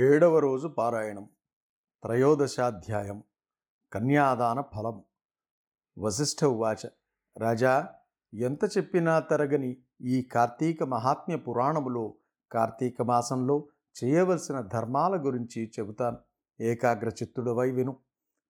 ఏడవ రోజు పారాయణం. త్రయోదశాధ్యాయం. కన్యాదాన ఫలం. వశిష్ఠ ఉవాచ రాజా ఎంత చెప్పినా తరగని ఈ కార్తీక మహాత్మ్య పురాణములో కార్తీక మాసంలో చేయవలసిన ధర్మాల గురించి చెబుతాను. ఏకాగ్రచిత్తుడవై విను.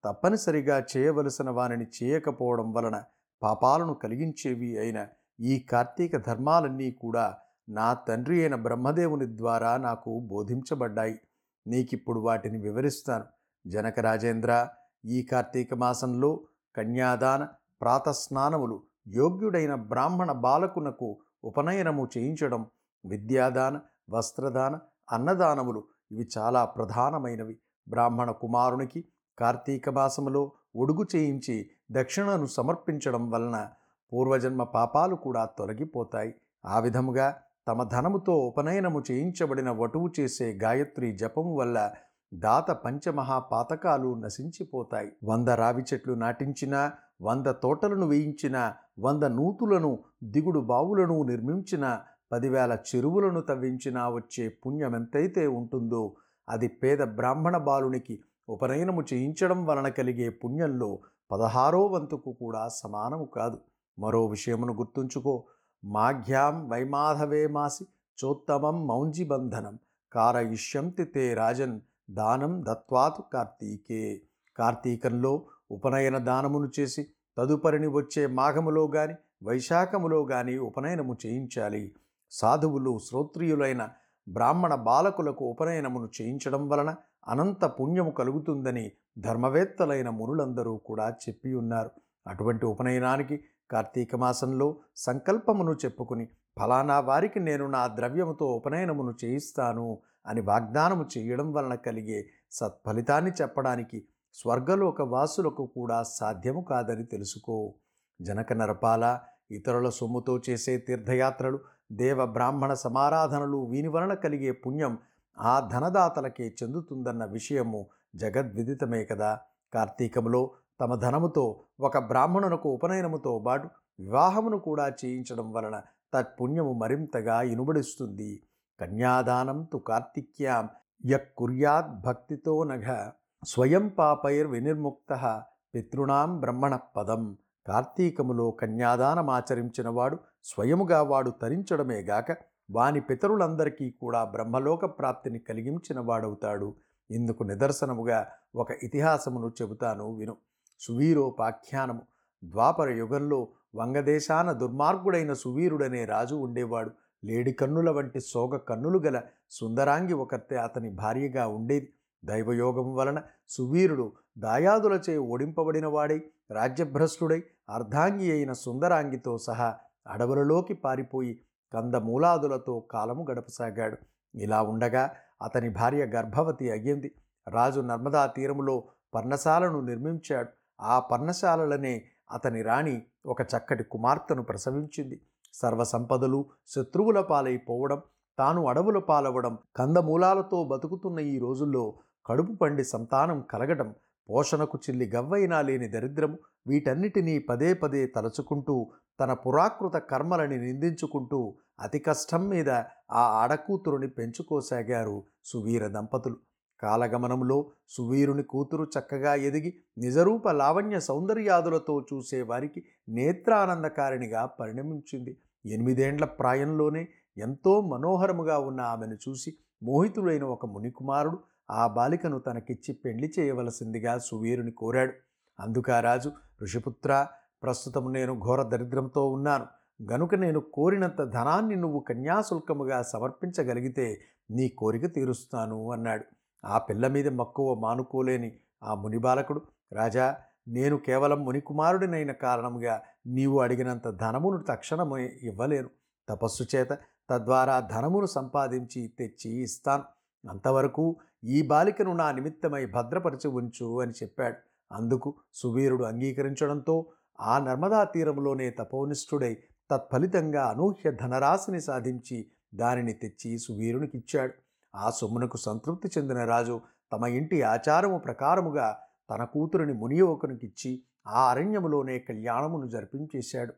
తప్పనిసరిగా చేయవలసిన వానిని చేయకపోవడం వలన పాపాలను కలిగించేవి అయిన ఈ కార్తీక ధర్మాలన్నీ కూడా నా తండ్రి అయిన బ్రహ్మదేవుని ద్వారా నాకు బోధించబడ్డాయి. నీకిప్పుడు వాటిని వివరిస్తాను. జనక రాజేంద్ర ఈ కార్తీక మాసంలో కన్యాదాన ప్రాతస్నానములు యోగ్యుడైన బ్రాహ్మణ బాలకునకు ఉపనయనము చేయించడం విద్యాదాన వస్త్రదాన అన్నదానములు ఇవి చాలా ప్రధానమైనవి. బ్రాహ్మణ కుమారునికి కార్తీక మాసములో ఒడుగు చేయించి దక్షిణను సమర్పించడం వలన పూర్వజన్మ పాపాలు కూడా తొలగిపోతాయి. ఆ విధముగా తమ ధనముతో ఉపనయనము చేయించబడిన వటువు చేసే గాయత్రి జపము వల్ల దాత పంచమహాపాతకాలు నశించిపోతాయి. వంద రావి చెట్లు నాటించినా వంద తోటలను వేయించినా వంద నూతులను దిగుడు బావులను నిర్మించిన పదివేల చెరువులను తవ్వించినా వచ్చే పుణ్యం ఎంతైతే ఉంటుందో అది పేద బ్రాహ్మణ బాలునికి ఉపనయనము చేయించడం వలన కలిగే పుణ్యంలో పదహారో వంతుకు కూడా సమానము కాదు. మరో విషయమును గుర్తుంచుకో. మాఘ్యాం వైమాధవే మాసి చోత్తమం మౌంజిబంధనం కారయిష్యంతి తే రాజన్ దానం దత్వాతు కార్తీకే. కార్తీకంలో ఉపనయన దానమును చేసి తదుపరిని వచ్చే మాఘములో గాని వైశాఖములో గాని ఉపనయనము చేయించాలి. సాధువులు శ్రోత్రియులైన బ్రాహ్మణ బాలకులకు ఉపనయనమును చేయించడం వలన అనంత పుణ్యము కలుగుతుందని ధర్మవేత్తలైన మునులందరూ కూడా చెప్పి ఉన్నారు. అటువంటి ఉపనయనానికి కార్తీక మాసంలో సంకల్పమును చెప్పుకుని ఫలానా వారికి నేను నా ద్రవ్యముతో ఉపనయనమును చేయిస్తాను అని వాగ్దానము చేయడం వలన కలిగే సత్ఫలితాన్ని చెప్పడానికి స్వర్గలోక వాసులకు కూడా సాధ్యము కాదని తెలుసుకో. జనక నరపాల ఇతరుల సొమ్ముతో చేసే తీర్థయాత్రలు దేవ బ్రాహ్మణ సమారాధనలు వీని వలన కలిగే పుణ్యం ఆ ధనదాతలకే చెందుతుందన్న విషయము జగద్విదితమే కదా. కార్తీకములో తమ ధనముతో ఒక బ్రాహ్మణునకు ఉపనయనముతో పాటు వివాహమును కూడా చేయించడం వలన తత్పుణ్యము మరింతగా ఇనుబడిస్తుంది. కన్యాదానం తు కార్తిక్యాం యక్కుర్యాత్ భక్తితో నఘ. స్వయం పాపైర్ వినిర్ముక్త పితృణాం బ్రహ్మణ పదం. కార్తీకములో కన్యాదానమాచరించిన వాడు స్వయముగా వాడు తరించడమే గాక వాని పితరులందరికీ కూడా బ్రహ్మలోక ప్రాప్తిని కలిగించిన వాడవుతాడు. ఇందుకు నిదర్శనముగా ఒక ఇతిహాసమును చెబుతాను విను. సువీరోపాఖ్యానము. ద్వాపర యుగంలో వంగదేశాన దుర్మార్గుడైన సువీరుడనే రాజు ఉండేవాడు. లేడి కన్నుల వంటి సోగ కన్నులు గల సుందరాంగి ఒకతే అతని భార్యగా ఉండేది. దైవయోగం వలన సువీరుడు దాయాదులచే ఓడింపబడినవాడై రాజ్యభ్రష్టుడై అర్ధాంగి అయిన సుందరాంగితో సహా అడవులలోకి పారిపోయి కందమూలాదులతో కాలము గడపసాగాడు. ఇలా ఉండగా అతని భార్య గర్భవతి అయ్యింది. రాజు నర్మదా తీరములో పర్ణశాలను నిర్మించాడు. ఆ పర్ణశాలలనే అతని రాణి ఒక చక్కటి కుమార్తెను ప్రసవించింది. సర్వసంపదలు శత్రువుల పాలైపోవడం తాను అడవుల పాలవడం కందమూలాలతో బతుకుతున్న ఈ రోజుల్లో కడుపు పండి సంతానం కలగడం పోషణకు చిల్లి గవ్వైనా లేని దరిద్రము వీటన్నిటినీ పదే పదే తలుచుకుంటూ తన పురాకృత కర్మలని నిందించుకుంటూ అతి కష్టం మీద ఆ ఆడకూతురుని పెంచుకోసాగారు సువీర దంపతులు. కాలగమనంలో సువీరుని కూతురు చక్కగా ఎదిగి నిజరూప లావణ్య సౌందర్యాదులతో చూసేవారికి నేత్రానందకారిణిగా పరిణమించింది. ఎనిమిదేండ్ల ప్రాయంలోనే ఎంతో మనోహరముగా ఉన్న ఆమెను చూసి మోహితుడైన ఒక మునికుమారుడు ఆ బాలికను తనకిచ్చి పెళ్ళి చేయవలసిందిగా సువీరుని కోరాడు. అందుకా రాజు ఋషిపుత్ర ప్రస్తుతం నేను ఘోర దరిద్రంతో ఉన్నాను. గనుక నేను కోరినంత ధనాన్ని నువ్వు కన్యాశుల్కముగా సమర్పించగలిగితే నీ కోరిక తీరుస్తాను అన్నాడు. ఆ పిల్ల మీద మక్కువ మానుకోలేని ఆ మునిబాలకుడు రాజా నేను కేవలం మునికుమారుడినైన కారణంగా నీవు అడిగినంత ధనమును తక్షణము ఇవ్వలేను. తపస్సు చేత తద్వారా ధనమును సంపాదించి తెచ్చి ఇస్తాను. అంతవరకు ఈ బాలికను నా నిమిత్తమై భద్రపరిచి ఉంచు అని చెప్పాడు. అందుకు సువీరుడు అంగీకరించడంతో ఆ నర్మదా తీరంలోనే తపోనిష్ఠుడై తత్ఫలితంగా అనూహ్య ధనరాశిని సాధించి దానిని తెచ్చి సువీరునికిచ్చాడు. ఆ సొమ్మునకు సంతృప్తి చెందిన రాజు తమ ఇంటి ఆచారము ప్రకారముగా తన కూతురిని మునియోకునికిచ్చి ఆ అరణ్యములోనే కళ్యాణమును జరిపించేశాడు.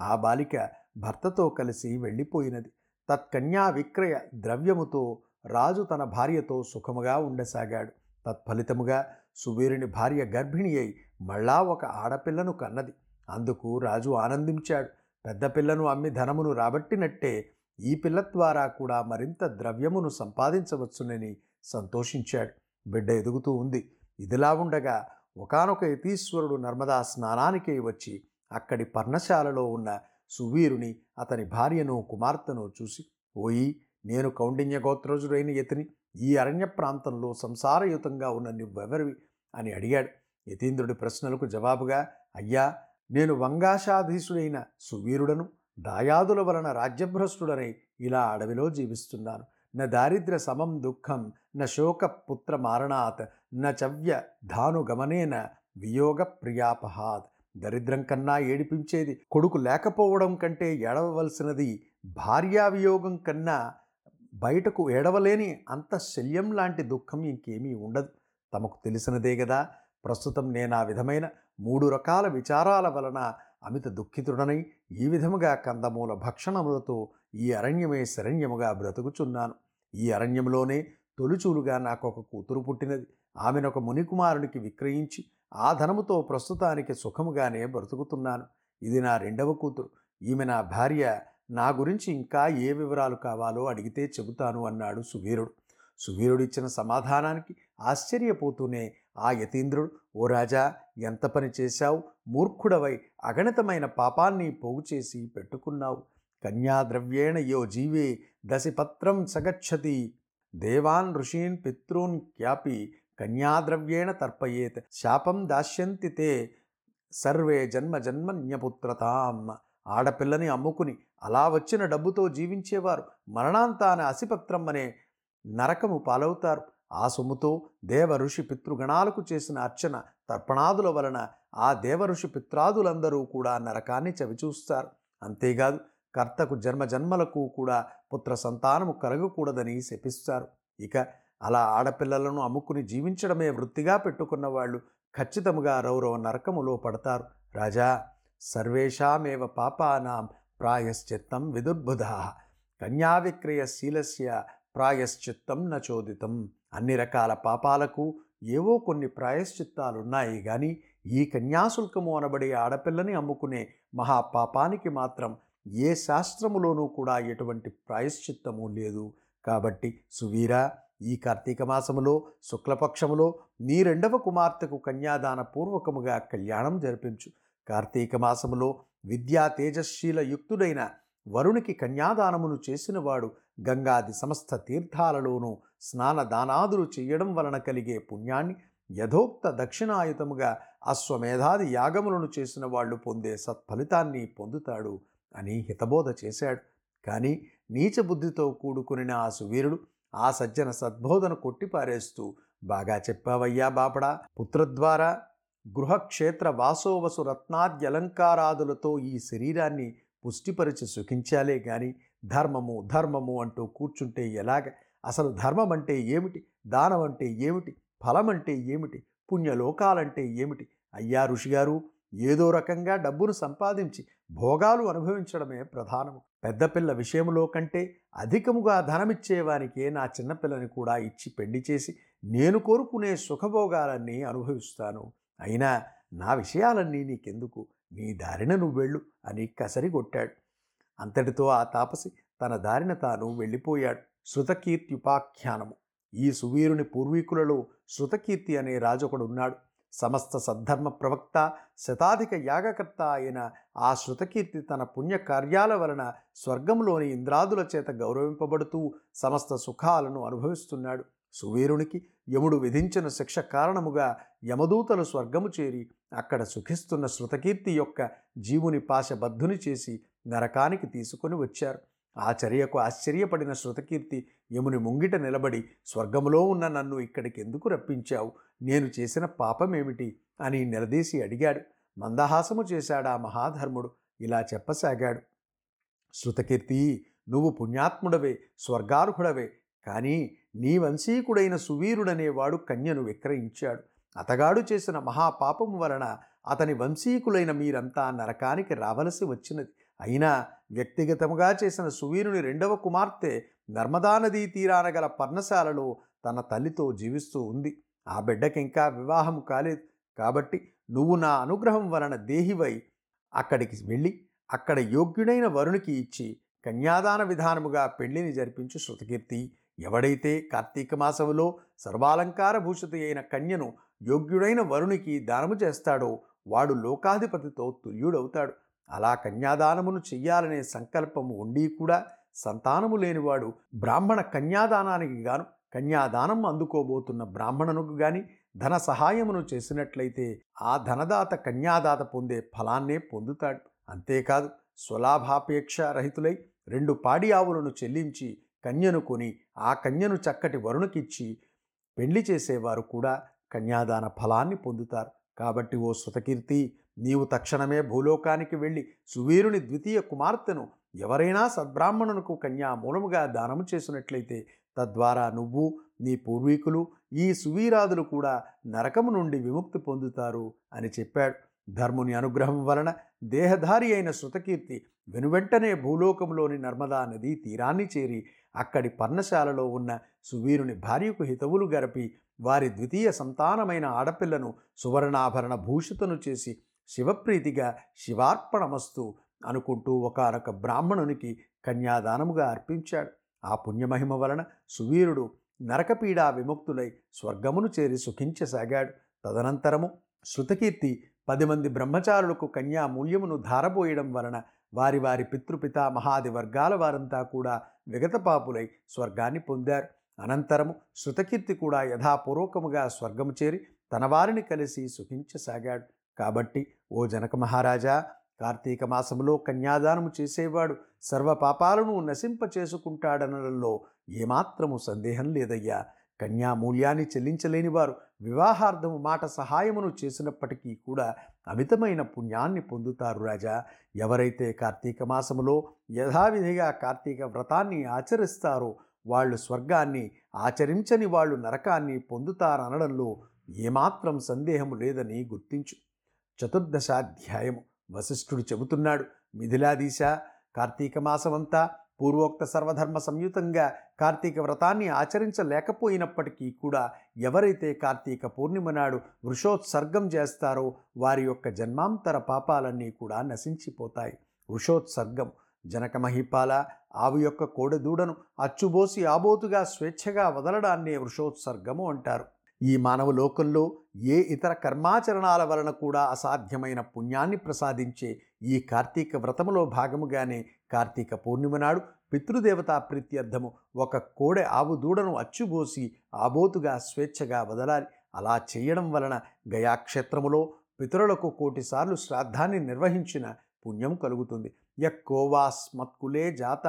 ఆ బాలిక భర్తతో కలిసి వెళ్ళిపోయినది. తత్కన్యా విక్రయ ద్రవ్యముతో రాజు తన భార్యతో సుఖముగా ఉండసాగాడు. తత్ఫలితముగా సువీరుని భార్య గర్భిణి అయి మళ్ళా ఒక ఆడపిల్లను కన్నది. అందుకు రాజు ఆనందించాడు. పెద్ద పిల్లను అమ్మి ధనమును రాబట్టినట్టే ఈ పిల్ల ద్వారా కూడా మరింత ద్రవ్యమును సంపాదించవచ్చునని సంతోషించాడు. బిడ్డ ఎదుగుతూ ఉంది. ఇదిలా ఉండగా ఒకానొక యతీశ్వరుడు నర్మదా స్నానానికి వచ్చి అక్కడి పర్ణశాలలో ఉన్న సువీరుని అతని భార్యను కుమార్తెను చూసి ఓయి నేను కౌండిన్య గోత్రజుడైన యతిని. ఈ అరణ్య ప్రాంతంలో సంసారయుతంగా ఉన్న నువ్వెవరివి? అని అడిగాడు. యతీంద్రుడి ప్రశ్నలకు జవాబుగా అయ్యా నేను వంగాశాధీశుడైన సువీరుడను. దాయాదుల వలన రాజ్యభ్రష్టుడనై ఇలా అడవిలో జీవిస్తున్నాను. న దారిద్ర సమం దుఃఖం న శోక పుత్ర మారణాత్ న చవ్య ధానుగమనేన వియోగ ప్రియాపహాత్. దరిద్రం కన్నా ఏడిపించేది కొడుకు లేకపోవడం కంటే ఏడవలసినది భార్యావియోగం కన్నా బయటకు ఏడవలేని అంత శల్యం లాంటి దుఃఖం ఇంకేమీ ఉండదు. తమకు తెలిసినదే కదా ప్రస్తుతం నేను ఆ విధమైన మూడు రకాల విచారాల వలన అమిత దుఃఖితుడనై ఈ విధముగా కందమూల భక్షణములతో ఈ అరణ్యమే శరణ్యముగా బ్రతుకుచున్నాను. ఈ అరణ్యంలోనే తొలిచూలుగా నాకు ఒక కూతురు పుట్టినది. ఆమెను ఒక మునికుమారునికి విక్రయించి ఆ ధనముతో ప్రస్తుతానికి సుఖముగానే బ్రతుకుతున్నాను. ఇది నా రెండవ కూతురు. ఈమె నా భార్య. నా గురించి ఇంకా ఏ వివరాలు కావాలో అడిగితే చెబుతాను అన్నాడు సువీరుడు. సువీరుడిచ్చిన సమాధానానికి ఆశ్చర్యపోతూనే ఆ యతీంద్రుడు ఓ రాజా ఎంత పని చేశావు? మూర్ఖుడవై అగణితమైన పాపాన్ని పోగు చేసి పెట్టుకున్నావు. కన్యాద్రవ్యేణ యో జీవే దశపత్రం సగచ్చతి. దేవాన్ ఋషీన్ పితృన్ క్యాపి కన్యాద్రవ్యేణ తర్పయేత్. శాపం దాస్యంతి తే. సర్వే జన్మ జన్మన్యపుత్రతాం. ఆడపిల్లని అమ్ముకుని అలా వచ్చిన డబ్బుతో జీవించేవారు. మరణాంతాన అసిపత్రం అనే నరకము పాలవుతారు. ఆ సొమ్ముతో దేవ ఋషి పితృగణాలకు చేసిన అర్చన తర్పణాదుల వలన ఆ దేవ ఋషి పిత్రాదులందరూ కూడా నరకాన్ని చవిచూస్తారు. అంతేకాదు కర్తకు జన్మ జన్మలకు కూడా పుత్ర సంతానము కలగకూడదని శపిస్తారు. ఇక అలా ఆడపిల్లలను అమ్ముకుని జీవించడమే వృత్తిగా పెట్టుకున్న వాళ్ళు ఖచ్చితముగా రౌరవ నరకములో పడతారు. రాజా సర్వేషామేవ పాపానాం ప్రాయశ్చిత్తం విదుర్బుధ కన్యావిక్రయశీలస్య ప్రాయశ్చిత్తం నచోదితం అన్ని రకాల పాపాలకు ఏవో కొన్ని ప్రాయశ్చిత్తాలున్నాయి. కానీ ఈ కన్యాశుల్కము అనబడే ఆడపిల్లని అమ్ముకునే మహాపాపానికి మాత్రం ఏ శాస్త్రములోనూ కూడా ఎటువంటి ప్రాయశ్చిత్తము లేదు. కాబట్టి సువీరా ఈ కార్తీక మాసములో శుక్లపక్షములో నీ రెండవ కుమార్తెకు కన్యాదాన పూర్వకముగా కళ్యాణం జరిపించు. కార్తీక మాసములో విద్యా తేజశీల యుక్తుడైన వరుణికి కన్యాదానమును చేసినవాడు గంగాది సమస్త తీర్థాలలోనూ స్నానదానాదులు చేయడం వలన కలిగే పుణ్యాన్ని యథోక్త దక్షిణాయుతముగా అశ్వమేధాది యాగములను చేసిన వాళ్ళు పొందే సత్ఫలితాన్ని పొందుతాడు అని హితబోధ చేశాడు. కానీ నీచబుద్ధితో కూడుకునిన కూడుకుని ఆ సువీరుడు ఆ సజ్జన సద్బోధన కొట్టిపారేస్తూ బాగా చెప్పావయ్యా బాపడా! పుత్రద్వారా గృహక్షేత్ర వాసోవసు రత్నాద్యలంకారాదులతో ఈ శరీరాన్ని పుష్టిపరిచి సుఖించాలే గాని ధర్మము ధర్మము అంటూ కూర్చుంటే ఎలాగ? అసలు ధర్మం అంటే ఏమిటి? దానం అంటే ఏమిటి? ఫలం అంటే ఏమిటి? పుణ్యలోకాలంటే ఏమిటి? అయ్యా ఋషిగారు ఏదో రకంగా డబ్బును సంపాదించి భోగాలు అనుభవించడమే ప్రధానము. పెద్దపిల్ల విషయంలో కంటే అధికముగా ధనమిచ్చేవానికే నా చిన్నపిల్లని కూడా ఇచ్చి పెళ్ళి చేసి నేను కోరుకునే సుఖభోగాలన్నీ అనుభవిస్తాను. అయినా నా విషయాలన్నీ నీకెందుకు? నీ దారిన నువ్వు వెళ్ళు అని కసరి కొట్టాడు. అంతటితో ఆ తాపసి తన దారిన తాను వెళ్ళిపోయాడు. శృతకీర్త్యుపాఖ్యానము. ఈ సువీరుని పూర్వీకులలో శృతకీర్తి అనే రాజొకడు ఉన్నాడు. సమస్త సద్ధర్మ ప్రవక్త శతాధిక యాగకర్త అయిన ఆ శృతకీర్తి తన పుణ్యకార్యాల వలన స్వర్గంలోని ఇంద్రాదుల చేత గౌరవింపబడుతూ సమస్త సుఖాలను అనుభవిస్తున్నాడు. సువీరునికి యముడు విధించిన శిక్ష కారణముగా యమదూతలు స్వర్గము చేరి అక్కడ సుఖిస్తున్న శృతకీర్తి యొక్క జీవుని పాశబద్ధుని చేసి నరకానికి తీసుకొని వచ్చారు. ఆ చర్యకు ఆశ్చర్యపడిన శృతకీర్తి యముని ముంగిట నిలబడి స్వర్గములో ఉన్న నన్ను ఇక్కడికి ఎందుకు రప్పించావు? నేను చేసిన పాపమేమిటి? అని నిలదీసి అడిగాడు. మందహాసము చేశాడా మహాధర్ముడు? ఇలా చెప్పసాగాడు. శృతకీర్తి నువ్వు పుణ్యాత్ముడవే స్వర్గార్హుడవే కానీ నీ వంశీకుడైన సువీరుడనేవాడు కన్యను విక్రయించాడు. అతగాడు చేసిన మహాపాపము వలన అతని వంశీకులైన మీరంతా నరకానికి రావలసి వచ్చినది. అయినా వ్యక్తిగతముగా చేసిన సువీరుని రెండవ కుమార్తె నర్మదా నదీ తీరాన గల పర్ణశాలలో తన తల్లితో జీవిస్తూ ఉంది. ఆ బిడ్డకి ఇంకా వివాహం కాలేదు. కాబట్టి నువ్వు నా అనుగ్రహం వలన దేహివై అక్కడికి వెళ్ళి అక్కడ యోగ్యుడైన వరునికి ఇచ్చి కన్యాదాన విధానముగా పెళ్ళిని జరిపించు శృతకీర్తి. ఎవడైతే కార్తీక మాసములో సర్వాలంకార భూషిత అయిన కన్యను యోగ్యుడైన వరునికి దానము చేస్తాడో వాడు లోకాధిపతితో తుల్యుడవుతాడు. అలా కన్యాదానమును చెయ్యాలనే సంకల్పము ఉండి కూడా సంతానము లేనివాడు బ్రాహ్మణ కన్యాదానానికి గాను కన్యాదానం అందుకోబోతున్న బ్రాహ్మణునకు గాని ధన సహాయమును చేసినట్లయితే ఆ ధనదాత కన్యాదాత పొందే ఫలాన్నే పొందుతాడు. అంతేకాదు స్వలాభాపేక్ష రహితులై రెండు పాడి ఆవులను చెల్లించి కన్యను కొని ఆ కన్యను చక్కటి వరుణకిచ్చి పెళ్ళి చేసేవారు కూడా కన్యాదాన ఫలాన్ని పొందుతారు. కాబట్టి ఓ శృతకీర్తి నీవు తక్షణమే భూలోకానికి వెళ్ళి సువీరుని ద్వితీయ కుమార్తెను ఎవరైనా సద్బ్రాహ్మణునకు కన్యా మూలముగా దానము చేసినట్లయితే తద్వారా నువ్వు నీ పూర్వీకులు ఈ సువీరాదులు కూడా నరకము నుండి విముక్తి పొందుతారు అని చెప్పాడు. ధర్ముని అనుగ్రహం వలన దేహధారి అయిన శృతకీర్తి వెనువెంటనే భూలోకంలోని నర్మదా నదీ తీరాన్ని చేరి అక్కడి పర్ణశాలలో ఉన్న సువీరుని భార్యకు హితవులు గరపి వారి ద్వితీయ సంతానమైన ఆడపిల్లను సువర్ణాభరణ భూషితను చేసి శివప్రీతిగా శివార్పణమస్తు అనుకుంటూ ఒకనొక బ్రాహ్మణునికి కన్యాదానముగా అర్పించాడు. ఆ పుణ్యమహిమ వలన సువీరుడు నరకపీడా విముక్తులై స్వర్గమును చేరి సుఖించసాగాడు. తదనంతరము శృతకీర్తి పది మంది బ్రహ్మచారులకు కన్యా మూల్యమును ధారపోయడం వలన వారి వారి పితృపిత మహాది వర్గాల వారంతా కూడా విగతపాపులై స్వర్గాన్ని పొందారు. అనంతరము శృతకీర్తి కూడా యథాపూర్వకముగా స్వర్గము చేరి తన వారిని కలిసి సుఖించసాగాడు. కాబట్టి ఓ జనక మహారాజా కార్తీక మాసములో కన్యాదానము చేసేవాడు సర్వ పాపాలను నశింప చేసుకుంటాడనడంలో ఏమాత్రము సందేహం లేదయ్యా. కన్యా మూల్యాన్ని చెల్లించలేని వారు వివాహార్థము మాట సహాయమును చేసినప్పటికీ కూడా అమితమైన పుణ్యాన్ని పొందుతారు రాజా. ఎవరైతే కార్తీక మాసములో యథావిధిగా కార్తీక వ్రతాన్ని ఆచరిస్తారో వాళ్ళు స్వర్గాన్ని ఆచరించని వాళ్ళు నరకాన్ని పొందుతారనడంలో ఏమాత్రం సందేహము లేదని గుర్తించు. చతుర్దశాధ్యాయము. వశిష్ఠుడు చెబుతున్నాడు మిథిలాదీశ కార్తీక మాసమంతా పూర్వోక్త సర్వధర్మ సంయుతంగా కార్తీక వ్రతాన్ని ఆచరించలేకపోయినప్పటికీ కూడా ఎవరైతే కార్తీక పూర్ణిమ నాడు వృషోత్సర్గం చేస్తారో వారి యొక్క జన్మాంతర పాపాలన్నీ కూడా నశించిపోతాయి. వృషోత్సర్గం జనక మహిపాల ఆవు యొక్క కోడెదూడను అచ్చుబోసి ఆబోతుగా స్వేచ్ఛగా వదలడాన్నే వృషోత్సర్గము అంటారు. ఈ మానవ లోకంలో ఏ ఇతర కర్మాచరణాల వలన కూడా అసాధ్యమైన పుణ్యాన్ని ప్రసాదించే ఈ కార్తీక వ్రతములో భాగముగానే కార్తీక పూర్ణిమ నాడు పితృదేవతా ప్రీత్యర్థము. ఒక కోడె ఆవు దూడను అచ్చుబోసి ఆబోతుగా స్వేచ్ఛగా వదలాలి. అలా చేయడం వలన గయాక్షేత్రములో పితరులకు కోటిసార్లు శ్రాద్ధాన్ని నిర్వహించిన పుణ్యం కలుగుతుంది. యక్కోవాస్మత్కులే జాత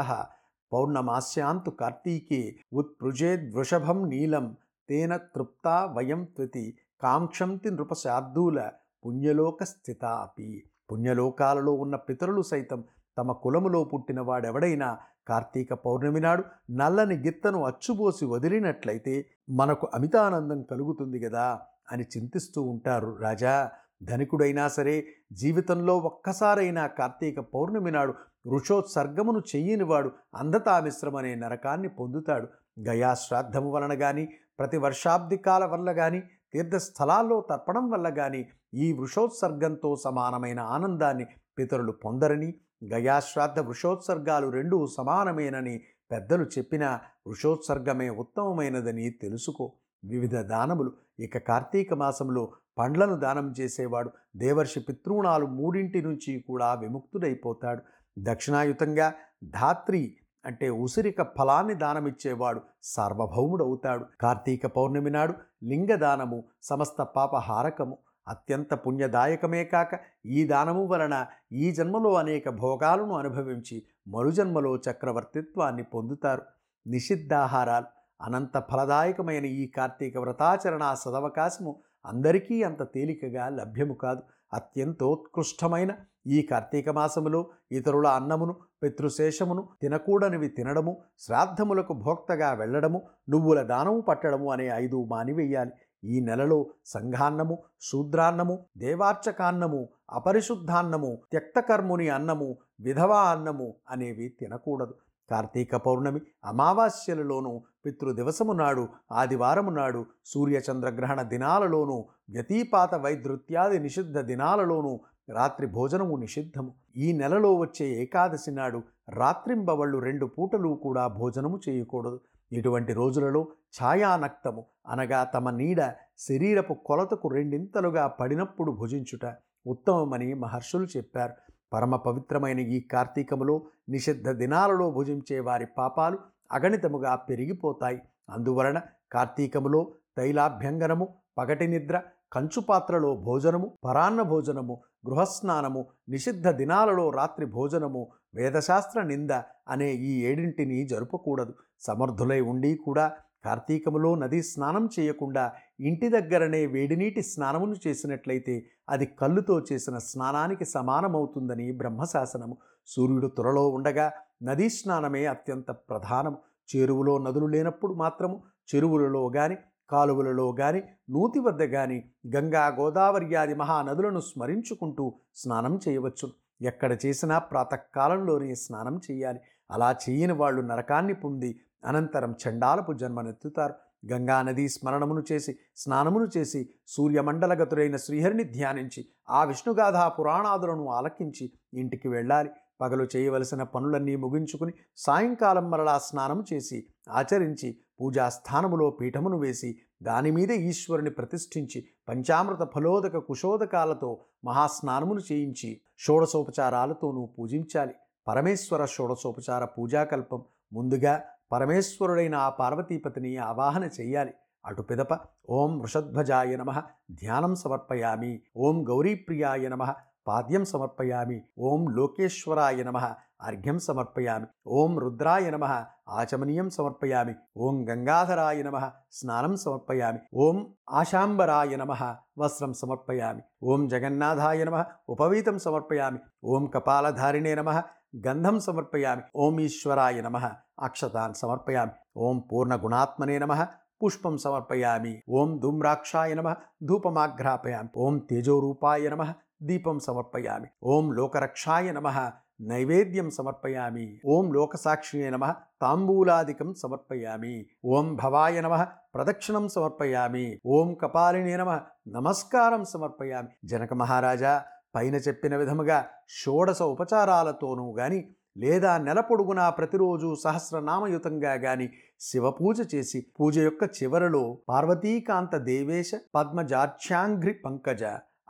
పౌర్ణమాస్యాంతు కార్తీకే ఉత్పృజేద్వృషభం నీలం తేన తృప్తా వయం త్వతి కాంక్షంతి నృపశార్దూల పుణ్యలోక స్థిత అపి పుణ్యలోకాలలో ఉన్న పితరులు సైతం తమ కులములో పుట్టిన వాడెవడైనా కార్తీక పౌర్ణమి నాడు నల్లని గిత్తను అచ్చుబోసి వదిలినట్లయితే మనకు అమితానందం కలుగుతుంది కదా అని చింతిస్తూ ఉంటారు రాజా. ధనికుడైనా సరే జీవితంలో ఒక్కసారైనా కార్తీక పౌర్ణమి నాడు వృషోత్సర్గమును చెయ్యనివాడు అంధతామిశ్రమనే నరకాన్ని పొందుతాడు. గయా శ్రాద్ధము వలన కానీ ప్రతి వర్షాబ్ది కాల వల్ల కానీ తీర్థస్థలాల్లో తర్పణం వల్ల కానీ ఈ వృషోత్సర్గంతో సమానమైన ఆనందాన్ని పితరులు పొందరని గయాశ్రాద్ధ వృషోత్సర్గాలు రెండూ సమానమేనని పెద్దలు చెప్పిన వృషోత్సర్గమే ఉత్తమమైనదని తెలుసుకో. వివిధ దానములు. ఇక కార్తీక మాసంలో పండ్లను దానం చేసేవాడు దేవర్షి పితృణాలు మూడింటి నుంచి కూడా విముక్తుడైపోతాడు. దక్షిణాయుతంగా ధాత్రి అంటే ఉసిరిక ఫలాన్ని దానమిచ్చేవాడు సార్వభౌముడవుతాడు. కార్తీక పౌర్ణమి నాడు లింగదానము సమస్త పాపహారకము. అత్యంత పుణ్యదాయకమే కాక ఈ దానము వలన ఈ జన్మలో అనేక భోగాలను అనుభవించి మరుజన్మలో చక్రవర్తిత్వాన్ని పొందుతారు. నిషిద్ధాహారాలు అనంత ఫలదాయకమైన ఈ కార్తీక వ్రతాచరణ సదవకాశము అందరికీ అంత తేలికగా లభ్యము కాదు. అత్యంతోత్కృష్టమైన ఈ కార్తీక మాసములో ఇతరుల అన్నమును పితృశేషమును తినకూడనివి తినడము శ్రాద్ధములకు భోక్తగా వెళ్ళడము నువ్వుల దానము పట్టడము అనే ఐదు మానివేయాలి. ఈ నెలలో సంఘాన్నము శూద్రాన్నము దేవార్చకాన్నము అపరిశుద్ధాన్నము త్యక్తకర్ముని అన్నము విధవా అన్నము అనేవి తినకూడదు. కార్తీక పౌర్ణమి అమావాస్యలలోనూ పితృదివసము నాడు ఆదివారము నాడు సూర్యచంద్రగ్రహణ దినాలలోనూ వ్యతీపాత వైద్రుత్యాది నిషిద్ధ దినాలలోనూ రాత్రి భోజనము నిషిద్ధము. ఈ నెలలో వచ్చే ఏకాదశి నాడు రాత్రింబవళ్ళు రెండు పూటలు కూడా భోజనము చేయకూడదు. ఇటువంటి రోజులలో ఛాయానక్తము అనగా తమ నీడ శరీరపు కొలతకు రెండింతలుగా పడినప్పుడు భుజించుట ఉత్తమమని మహర్షులు చెప్పారు. పరమ పవిత్రమైన ఈ కార్తీకములో నిషిద్ధ దినాలలో భుజించే వారి పాపాలు అగణితముగా పెరిగిపోతాయి. అందువలన కార్తీకములో తైలాభ్యంగనము పగటి నిద్ర కంచుపాత్రలో భోజనము పరాన్న భోజనము గృహస్నానము నిషిద్ధ దినాలలో రాత్రి భోజనము వేదశాస్త్ర నింద అనే ఈ ఏడింటిని జరుపకూడదు. సమర్థులై ఉండి కూడా కార్తీకములో నది స్నానం చేయకుండా ఇంటి దగ్గరనే వేడినీటి స్నానమును చేసినట్లయితే అది కళ్ళుతో చేసిన స్నానానికి సమానమవుతుందని బ్రహ్మశాసనము. సూర్యుడు త్వరలో ఉండగా నదీ స్నానమే అత్యంత ప్రధానము చెరువులో నదులు లేనప్పుడు మాత్రము చెరువులలో గాని కాలువలలో గాని నూతి వద్ద గాని గంగా గోదావరి ఆది మహానదులను స్మరించుకుంటూ స్నానం చేయవచ్చు. ఎక్కడ చేసినా ప్రాతకాలంలోనే స్నానం చేయాలి. అలా చేయని వాళ్ళు నరకాన్ని పొంది అనంతరం చండాలపు జన్మనెత్తుతారు. గంగానది స్మరణమును చేసి స్నానమును చేసి సూర్యమండలగతుడైన శ్రీహరిని ధ్యానించి ఆ విష్ణుగాథా పురాణాదులను ఆలకించి ఇంటికి వెళ్ళాలి. పగలు చేయవలసిన పనులన్నీ ముగించుకుని సాయంకాలం మరలా స్నానం చేసి ఆచరించి పూజా స్థానములో పీఠమును వేసి దానిమీద ఈశ్వరుని ప్రతిష్ఠించి పంచామృత ఫలోదక కుశోదకాలతో మహాస్నానమును చేయించి షోడశోపచారాలతోనూ పూజించాలి. పరమేశ్వర షోడశోపచార పూజాకల్పం ముందుగా పరమేశ్వరుడైన ఆ పార్వతీపతిని ఆవాహన చెయ్యాలి. అటు పిదప ఓం వృషధ్వజాయ నమ ధ్యానం సమర్పయామి. ఓం గౌరీప్రియాయ నమ పాద్యం సమర్పయామి. ఓం లోకేశ్వరాయ నమ అర్ఘ్యం సమర్పయామి. ఓం రుద్రాయ నమ ఆచమనీయం సమర్పయామి. ఓం గంగాధరాయ నమ స్నానం సమర్పయామి. ఓం ఆశాంబరాయ నమ వస్త్రం సమర్పయామి. ఓం జగన్నాథాయ నమ ఉపవీతం సమర్పయామి. ఓం కపాలధారిణే నమ గంధం సమర్పయామి. ఓం ఈశ్వరాయ నమ. అక్షతాన్ సమర్పయామి. ఓం పూర్ణగుణాత్మనే నమ. పుష్పం సమర్పయామి. ఓం ధూమ్రాక్షాయ నమ. ధూపమాఘ్రాపయామి. ఓం తేజోరూపాయ నమ. దీపం సమర్పయామి. ఓం లోకరక్షాయ నమ. నైవేద్యం సమర్పయామి. ఓం లోకసాక్షియే నమ. తాంబూలాదికం సమర్పయామి. ఓం భవాయ నమ. ప్రదక్షిణం సమర్పయామి. ఓం కపాలినే నమ. నమస్కారం సమర్పయామి. జనక మహారాజా పైన చెప్పిన విధముగా షోడశ ఉపచారాలతోనూ గాని లేదా నెల పొడుగునా ప్రతిరోజు సహస్రనామయుతంగా గాని శివపూజ చేసి పూజ యొక్క చివరలో పార్వతీకాంత దేవేశ పద్మజార్ఛ్యాంఘ్రి పంకజ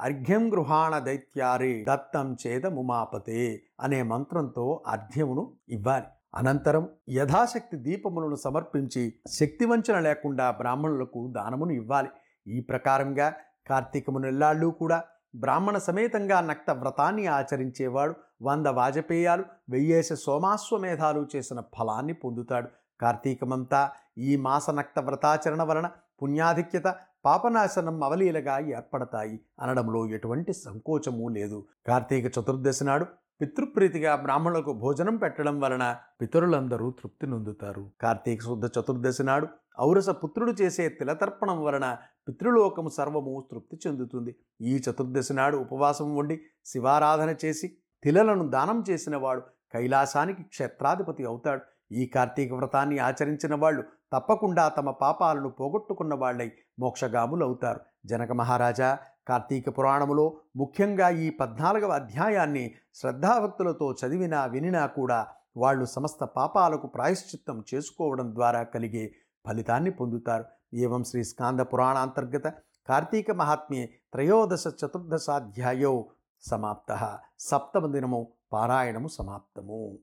అర్ఘ్యం గృహాణ దైత్యారే దత్తం చేద ముమాపతే అనే మంత్రంతో అర్ఘ్యమును ఇవ్వాలి. అనంతరం యథాశక్తి దీపములను సమర్పించి శక్తివంచన లేకుండా బ్రాహ్మణులకు దానమును ఇవ్వాలి. ఈ ప్రకారంగా కార్తీకము నెల్లాళ్ళు కూడా బ్రాహ్మణ సమేతంగా నక్త వ్రతాన్ని ఆచరించేవాడు వంద వాజపేయాలు వెయ్యేసి సోమాశ్వమేధాలు చేసిన ఫలాన్ని పొందుతాడు. కార్తీకమంతా ఈ మాస నక్త వ్రతాచరణ వలన పుణ్యాధిక్యత పాపనాశనం అవలీలగా ఏర్పడతాయి అనడంలో ఎటువంటి సంకోచము లేదు. కార్తీక చతుర్దశి నాడు పితృప్రీతిగా బ్రాహ్మణులకు భోజనం పెట్టడం వలన పితరులందరూ తృప్తి నొందుతారు. కార్తీక శుద్ధ చతుర్దశి నాడు ఔరస పుత్రుడు చేసే తిలతర్పణం వలన పితృలోకము సర్వము తృప్తి చెందుతుంది. ఈ చతుర్దశి నాడు ఉపవాసం ఉండి శివారాధన చేసి తిలలను దానం చేసినవాడు కైలాసానికి క్షేత్రాధిపతి అవుతాడు. ఈ కార్తీక వ్రతాన్ని ఆచరించిన వాళ్ళు తప్పకుండా తమ పాపాలను పోగొట్టుకున్న వాళ్ళై మోక్షగాములు అవుతారు. జనక మహారాజా కార్తీక పురాణములో ముఖ్యంగా ఈ పద్నాలుగవ అధ్యాయాన్ని శ్రద్ధాభక్తులతో చదివినా వినినా కూడా వాళ్ళు సమస్త పాపాలకు ప్రాయశ్చిత్తం చేసుకోవడం ద్వారా కలిగే ఫలితాన్ని పొందుతారు. ఏవం శ్రీ స్కాంద పురాణ అంతర్గత కార్తీక మహాత్మ్యే త్రయోదశ చతుర్దశాధ్యాయో సమాప్త. సప్తమ దినము పారాయణము సమాప్తము.